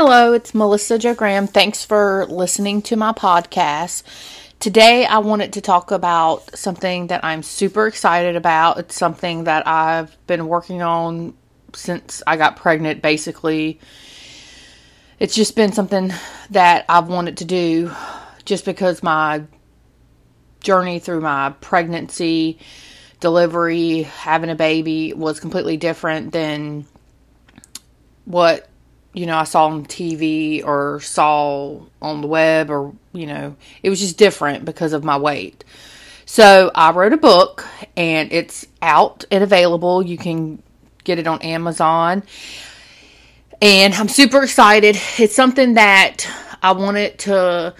Hello, it's Melissa Jo Graham. Thanks for listening to my podcast. Today, I wanted to talk about something that I'm super excited about. It's something that I've been working on since I got pregnant, basically. It's just been something that I've wanted to do just because my journey through my pregnancy, delivery, having a baby was completely different than what you know I saw on TV or saw on the web or you know it was just different because of my weight. So I wrote a book and it's out and available. You can get it on Amazon. And I'm super excited. It's something that I wanted to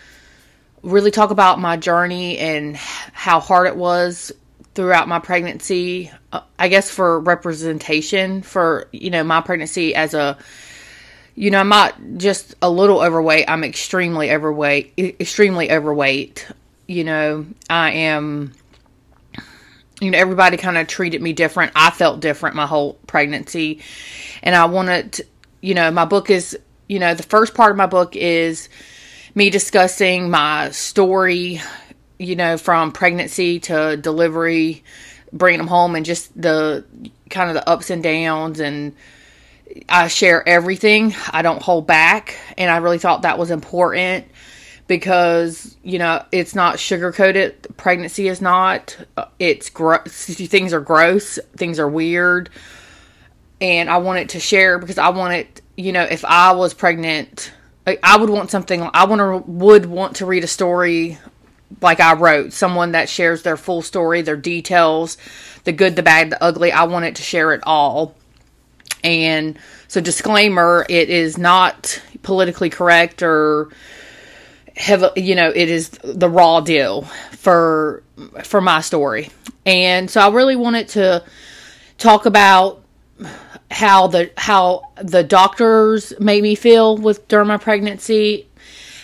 really talk about my journey and how hard it was throughout my pregnancy. Uh, I guess for representation for, you know, my pregnancy as a, you know, I'm not just a little overweight, I'm extremely overweight, extremely overweight. You know, I am, you know, everybody kind of treated me different. I felt different my whole pregnancy. And I wanted, you know, my book is, you know, the first part of my book is, me discussing my story, you know, from pregnancy to delivery, bringing them home, and just the kind of the ups and downs. And I share everything, I don't hold back. And I really thought that was important because you know it's not sugarcoated. pregnancy is not it's gross things are gross things are weird and i wanted to share because i wanted you know if i was pregnant I would want something. I want to would want to read a story like I wrote, someone that shares their full story, their details, the good, the bad, the ugly. I wanted to share it all. And so, disclaimer: it is not politically correct or have you know it is the raw deal for for my story. And so, I really wanted to talk about how the how the doctors made me feel with during my pregnancy,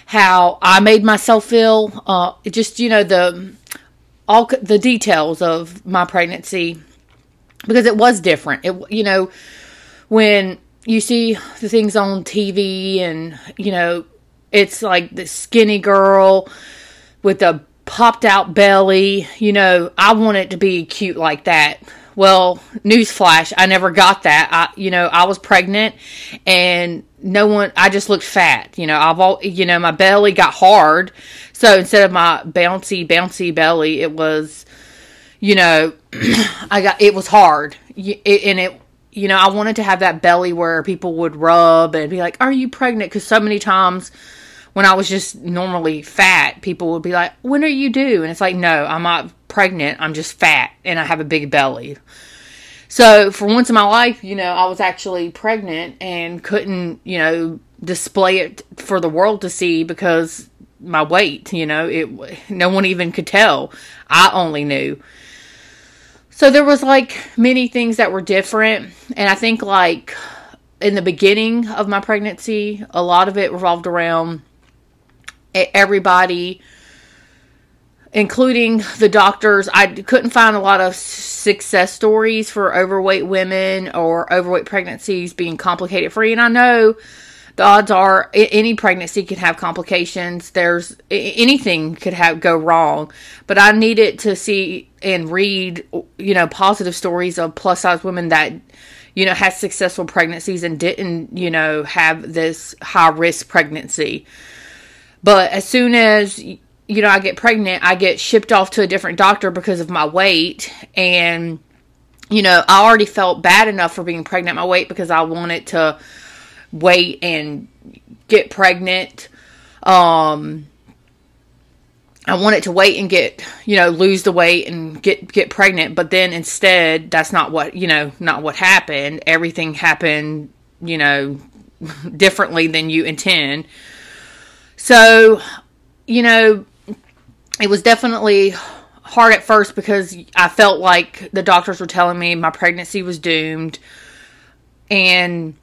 how I made myself feel, uh, just you know the all the details of my pregnancy because it was different. It you know when you see the things on TV and you know it's like the skinny girl with a popped out belly, you know, I want it to be cute like that well, newsflash, I never got that. I, you know, I was pregnant and no one, I just looked fat. You know, I've all, you know, my belly got hard. So instead of my bouncy, bouncy belly, it was, you know, I got, it was hard. and it, you know, I wanted to have that belly where people would rub and be like, Are you pregnant? Because so many times, when I was just normally fat, people would be like, When are you due? And it's like, No, I'm not pregnant. I'm just fat and I have a big belly. So for once in my life, you know, I was actually pregnant and couldn't, you know, display it for the world to see because my weight, you know, it no one even could tell. I only knew. So there was like many things that were different and I think like in the beginning of my pregnancy, a lot of it revolved around everybody including the doctors. I couldn't find a lot of success stories for overweight women or overweight pregnancies being complicated free. And I know the odds are any pregnancy can have complications. There's anything could have go wrong, but I needed to see and read, you know, positive stories of plus size women that you know had successful pregnancies and didn't, you know, have this high risk pregnancy. But as soon as you know, I get pregnant, I get shipped off to a different doctor because of my weight. And, you know, I already felt bad enough for being pregnant my weight because I wanted to wait and get pregnant. Um, I wanted to wait and get, you know, lose the weight and get get pregnant, but then instead that's not what, you know, not what happened. Everything happened, you know, differently than you intend. So, you know, it was definitely hard at first because I felt like the doctors were telling me my pregnancy was doomed and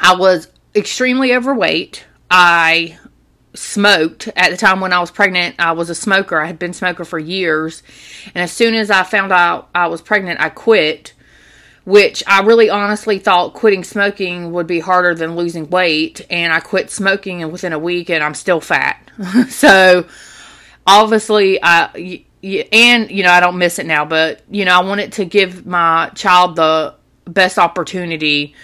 I was extremely overweight. I smoked at the time when I was pregnant. I was a smoker. I had been smoker for years. And as soon as I found out I was pregnant, I quit. which I really honestly thought quitting smoking would be harder than losing weight. And I quit smoking and within a week and I'm still fat. so obviously, I, and, you know, I don't miss it now, but, you know, I wanted to give my child the best opportunity.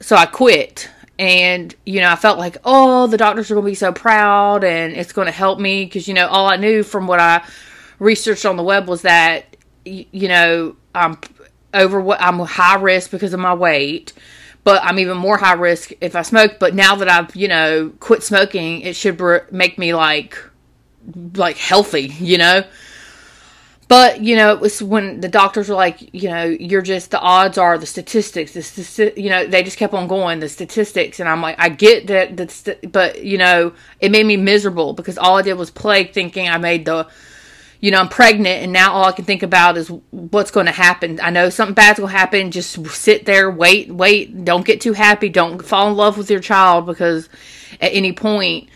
So I quit. And, you know, I felt like, oh, the doctors are going to be so proud and it's going to help me. Because, you know, all I knew from what I researched on the web was that, you know, I'm over what I'm high risk because of my weight, but I'm even more high risk if I smoke. But now that I've you know quit smoking, it should make me like like healthy, you know. But you know, it was when the doctors were like, you know, you're just the odds are the statistics. The you know, they just kept on going the statistics, and I'm like, I get that, that, but you know, it made me miserable because all I did was play, thinking I made the you know, I'm pregnant and now all I can think about is what's going to happen. I know something bad's going to happen. Just sit there, wait, wait. Don't get too happy. Don't fall in love with your child because at any point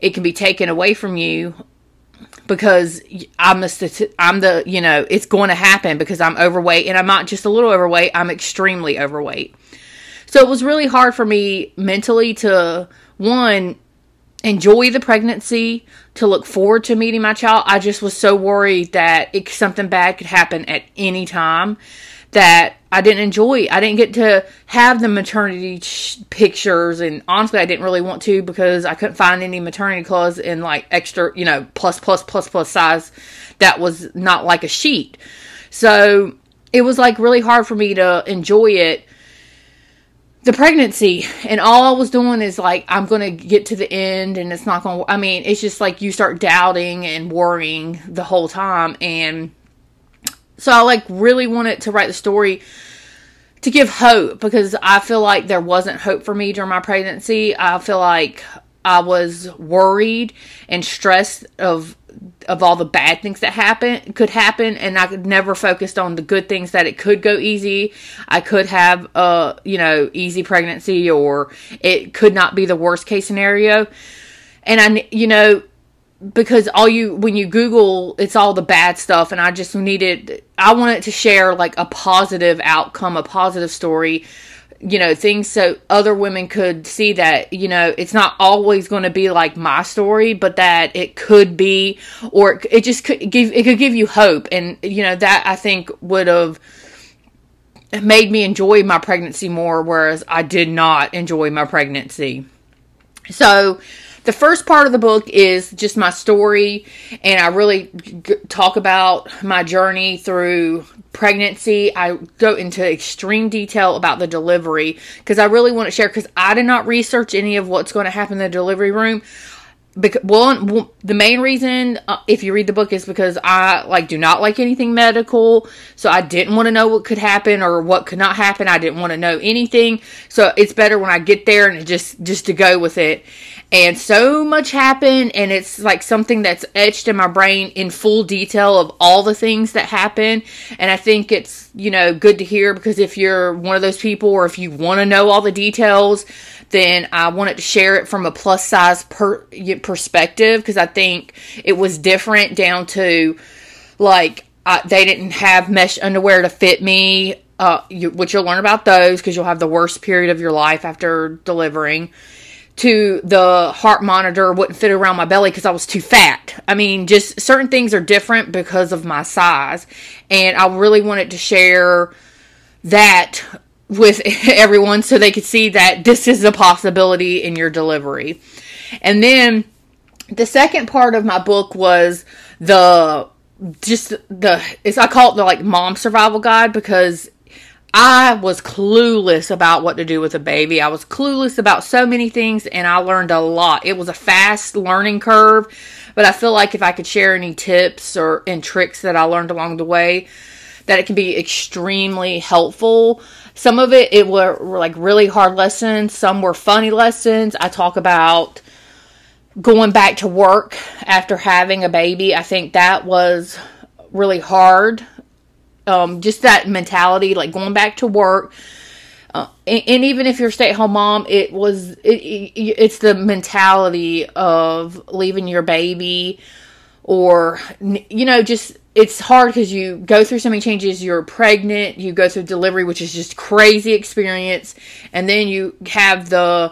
it can be taken away from you because I'm the I'm the you know it's going to happen because I'm overweight and I'm not just a little overweight. I'm extremely overweight. So it was really hard for me mentally to one enjoy the pregnancy, to look forward to meeting my child. I just was so worried that it, something bad could happen at any time that I didn't enjoy. I didn't get to have the maternity sh- pictures, and honestly, I didn't really want to because I couldn't find any maternity clothes in like extra, you know, plus plus plus plus size that was not like a sheet. So it was like really hard for me to enjoy it the pregnancy and all I was doing is like I'm to get to the end and it's not to I mean it's just like you start doubting and worrying the whole time and so I like really wanted to write the story to give hope because I feel like there wasn't hope for me during my pregnancy. I feel like I was worried and stressed of of all the bad things that happen could happen and I could never focused on the good things that it could go easy. I could have a, you know, easy pregnancy or it could not be the worst case scenario. And I you know, because all you when you google it's all the bad stuff and I just needed I wanted to share like a positive outcome, a positive story you know things so other women could see that you know it's not always going to be like my story but that it could be or it just could give it could give you hope and you know that i think would have made me enjoy my pregnancy more whereas i did not enjoy my pregnancy. So the first part of the book is just my story, and I really g- talk about my journey through pregnancy. I go into extreme detail about the delivery because I really want to share because I did not research any of what's going to happen in the delivery room. Because well, the main reason uh, if you read the book is because I like do not like anything medical, so I didn't want to know what could happen or what could not happen. I didn't want to know anything, so it's better when I get there and just just to go with it and so much happened and it's like something that's etched in my brain in full detail of all the things that happen and i think it's you know good to hear because if you're one of those people or if you want to know all the details then i wanted to share it from a plus size per- perspective because i think it was different down to like I, they didn't have mesh underwear to fit me uh, you, which you'll learn about those because you'll have the worst period of your life after delivering to the heart monitor wouldn't fit around my belly because I was too fat. I mean, just certain things are different because of my size. And I really wanted to share that with everyone so they could see that this is a possibility in your delivery. And then the second part of my book was the just the it's I call it the like mom survival guide because I was clueless about what to do with a baby. I was clueless about so many things and I learned a lot. It was a fast learning curve, but I feel like if I could share any tips or and tricks that I learned along the way, that it can be extremely helpful. Some of it it were, were like really hard lessons, some were funny lessons. I talk about going back to work after having a baby. I think that was really hard um, just that mentality, like going back to work. Uh, and, and, even if you're a stay-at-home mom, it was it, it, it's the mentality of leaving your baby or you know just it's hard because you go through so many changes you're pregnant you go through delivery which is just crazy experience and then you have the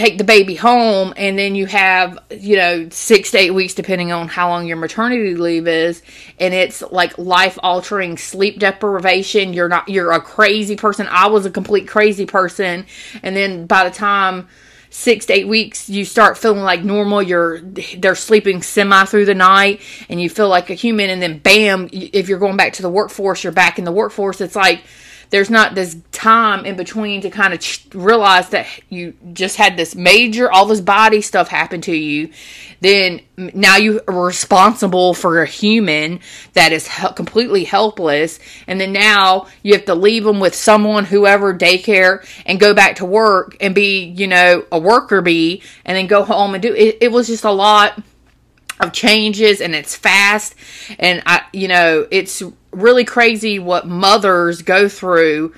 take the baby home and then you have you know six to eight weeks depending on how long your maternity leave is and it's like life altering sleep deprivation you're not you're a crazy person i was a complete crazy person and then by the time six to eight weeks, you start feeling like normal. You're they're sleeping semi through the night, and you feel like a human. And then, bam! If you're going back to the workforce, you're back in the workforce. It's like there's not this time in between to kind of ch- realize that you just had this major, all this body stuff happen to you. Then now you are responsible for a human that is he- completely helpless. And then now you have to leave them with someone, whoever, daycare, and go back to work and be, you know, a worker bee and then go home and do it. It was just a lot of changes and it's fast and I you know it's really crazy what mothers go through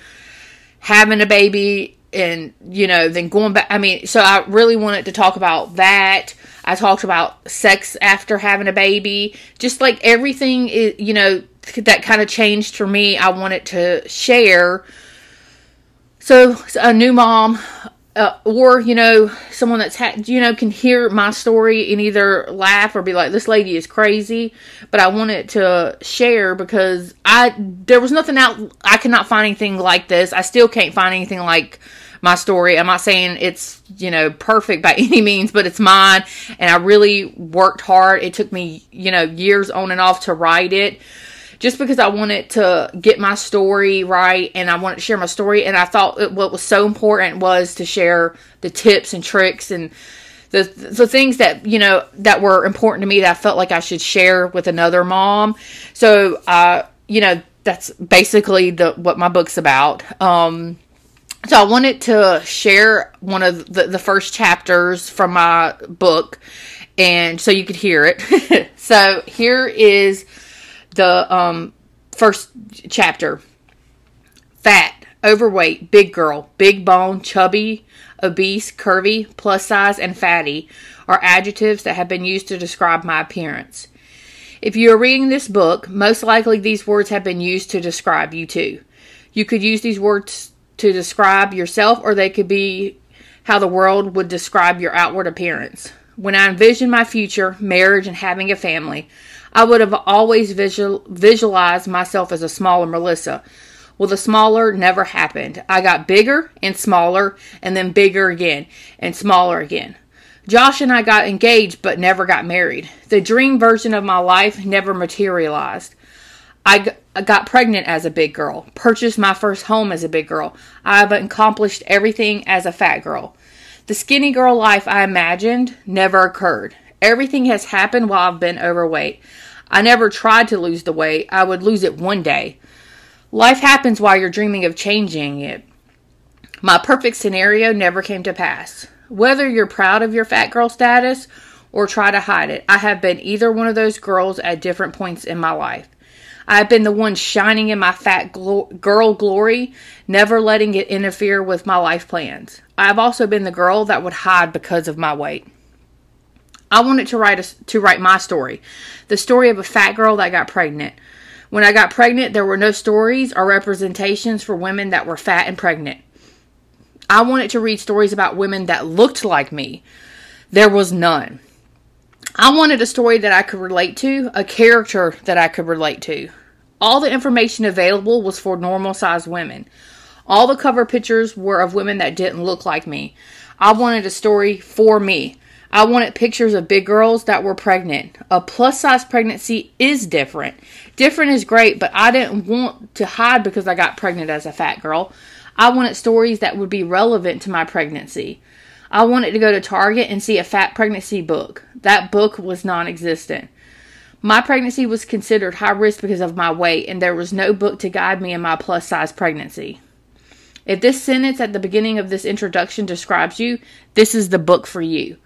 having a baby and you know then going back I mean so I really wanted to talk about that. I talked about sex after having a baby. Just like everything is you know that kind of changed for me I wanted to share. So a new mom uh, or you know someone that's had you know can hear my story and either laugh or be like this lady is crazy but i wanted to share because i there was nothing out i cannot find anything like this. I still can't find anything like my story. I'm not saying it's you know perfect by any means but it's mine and i really worked hard. It took me you know years on and off to write it just because I wanted to get my story right and I wanted to share my story. And I thought it, what was so important was to share the tips and tricks and the the things that you know that were important to me that I felt like I should share with another mom. So, uh, you know, that's basically the what my book's about. Um, so I wanted to share one of the, the first chapters from my book, and so you could hear it. so here is the um, first chapter fat, overweight, big girl, big bone, chubby, obese, curvy, plus size, and fatty are adjectives that have been used to describe my appearance. If you are reading this book, most likely these words have been used to describe you too. You could use these words to describe yourself, or they could be how the world would describe your outward appearance. When I envisioned my future, marriage, and having a family, I would have always visual, visualized myself as a smaller Melissa. Well, the smaller never happened. I got bigger and smaller, and then bigger again and smaller again. Josh and I got engaged but never got married. The dream version of my life never materialized. I got pregnant as a big girl, purchased my first home as a big girl. I've accomplished everything as a fat girl. The skinny girl life I imagined never occurred. Everything has happened while I've been overweight. I never tried to lose the weight. I would lose it one day. Life happens while you're dreaming of changing it. My perfect scenario never came to pass. Whether you're proud of your fat girl status or try to hide it, I have been either one of those girls at different points in my life. I have been the one shining in my fat glo- girl glory, never letting it interfere with my life plans. I have also been the girl that would hide because of my weight. I wanted to write a, to write my story, the story of a fat girl that got pregnant. When I got pregnant, there were no stories or representations for women that were fat and pregnant. I wanted to read stories about women that looked like me. There was none. I wanted a story that I could relate to, a character that I could relate to. All the information available was for normal sized women. All the cover pictures were of women that didn't look like me. I wanted a story for me. I wanted pictures of big girls that were pregnant. A plus size pregnancy is different. Different is great, but I didn't want to hide because I got pregnant as a fat girl. I wanted stories that would be relevant to my pregnancy. I wanted to go to Target and see a fat pregnancy book. That book was non existent. My pregnancy was considered high risk because of my weight, and there was no book to guide me in my plus size pregnancy. If this sentence at the beginning of this introduction describes you, this is the book for you.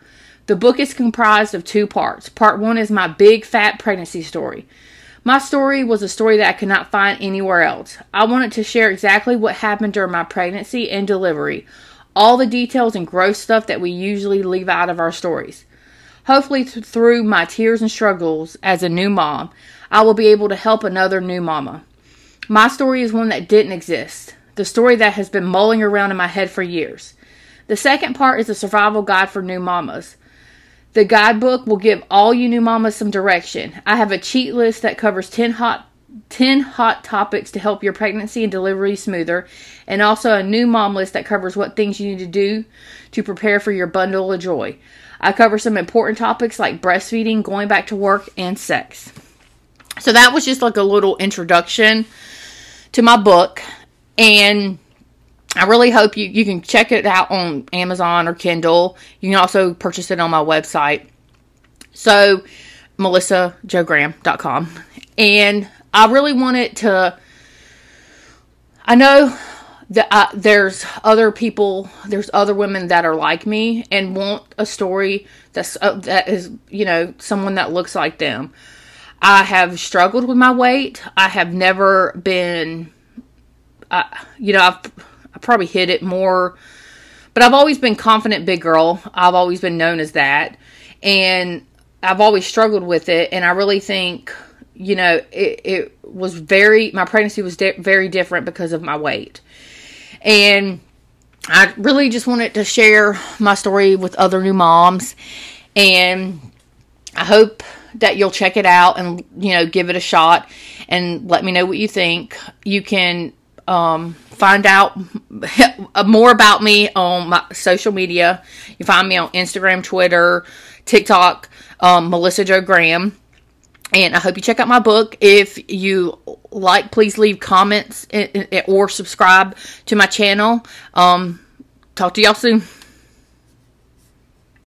The book is comprised of two parts. Part one is my big fat pregnancy story. My story was a story that I could not find anywhere else. I wanted to share exactly what happened during my pregnancy and delivery, all the details and gross stuff that we usually leave out of our stories. Hopefully, th- through my tears and struggles as a new mom, I will be able to help another new mama. My story is one that didn't exist, the story that has been mulling around in my head for years. The second part is a survival guide for new mamas. The guidebook will give all you new mamas some direction. I have a cheat list that covers 10 hot 10 hot topics to help your pregnancy and delivery smoother, and also a new mom list that covers what things you need to do to prepare for your bundle of joy. I cover some important topics like breastfeeding, going back to work, and sex. So that was just like a little introduction to my book, and I really hope you, you can check it out on Amazon or Kindle. You can also purchase it on my website. So, melissajograham.com. And I really wanted to. I know that I, there's other people, there's other women that are like me and want a story that's uh, that is you know someone that looks like them. I have struggled with my weight. I have never been, uh, you know, I've I probably hit it more, but I've always been confident big girl. I've always been known as that, and I've always struggled with it. And I really think you know, it, it was very, my pregnancy was di- very different because of my weight. And I really just wanted to share my story with other new moms. And I hope that you'll check it out and, you know, give it a shot and let me know what you think. You can um, find out more about me on my social media. You find me on Instagram, Twitter, TikTok, um, Melissa Jo Graham and I hope you check out my book. If you like, please leave comments or subscribe to my channel. Um, talk to y'all soon.